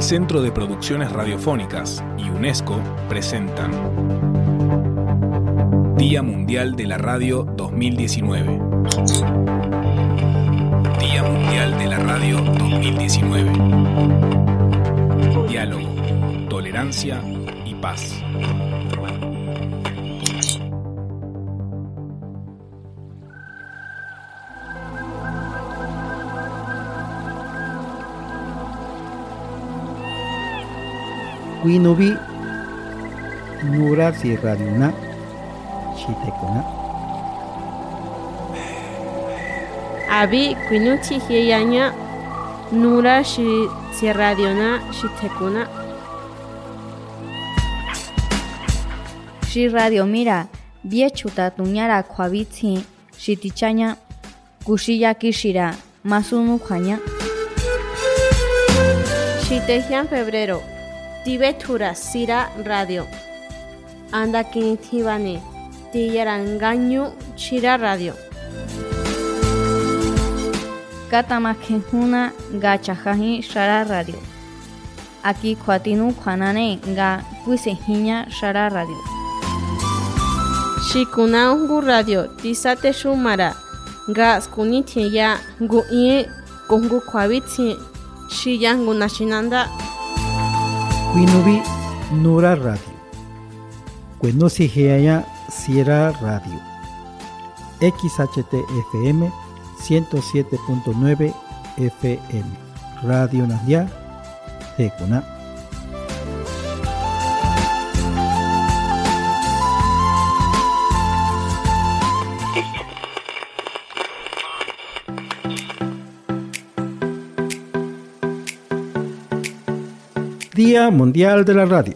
El Centro de Producciones Radiofónicas y UNESCO presentan Día Mundial de la Radio 2019. Día Mundial de la Radio 2019. Diálogo, tolerancia y paz. Winubi Nura Sierradiuna Chitekuna Abi Quinuchi Hiyaña Nura Shi Sierradiona Shitekuna Shi Radio Mira Biechuta Tuñara Kwabitsi Shitichaña Kushiya Kishira Masunu Jaña. Shitejian Febrero Tibetura Sira Radio. Anda Kinitibane Tiyarangañu Chira Radio. Katamakejuna Gachajaji Shara Radio. Aquí Kwatinu Kwanane Ga Kuisejiña Shara Radio. Shikunaungu Radio Tisate Shumara. Ga Skunitia Gu Ie Kungu Kwabitsi Shiyangu Nashinanda Winubi Nura Radio. Kwenosi Heaya Sierra Radio. XHT FM 107.9 FM Radio Nadia Tekuna Día Mundial de la Radio.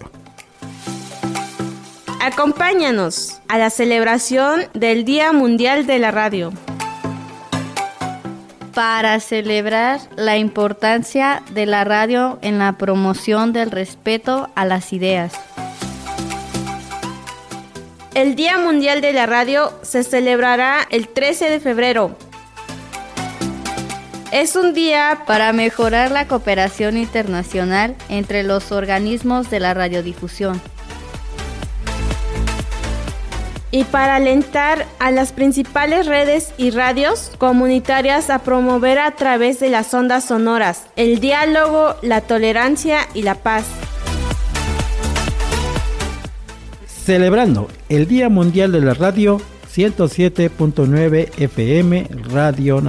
Acompáñanos a la celebración del Día Mundial de la Radio. Para celebrar la importancia de la radio en la promoción del respeto a las ideas. El Día Mundial de la Radio se celebrará el 13 de febrero. Es un día Para mejorar la cooperación internacional entre los organismos de la radiodifusión. y para alentar a las principales redes y radios comunitarias a promover a través de las ondas sonoras el diálogo, la tolerancia y la paz. Celebrando el Día Mundial de la Radio 107.9 FM Radio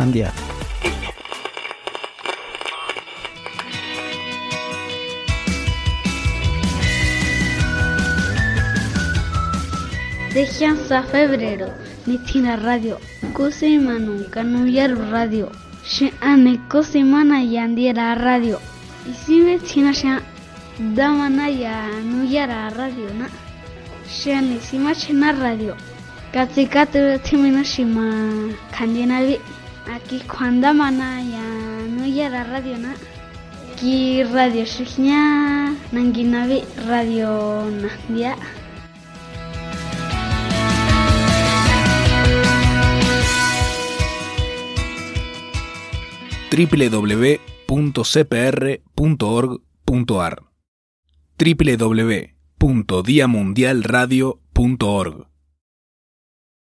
Nandia. Dejianza febrero, Nitina Radio, Cosemanu, Canuyar Radio, Sheane Cosemana Yandiera Radio, y si me tina shan Damana ya Nuyara Radio na, Sheane Simachena Radio, Katsikatu Timina Shima, Kandinavi, aquí Kwandamana ya Nuyara Radio na, Ki Radio Shihnya, Nanginavi Radio Nandia. www.cpr.org.ar www.diamundialradio.org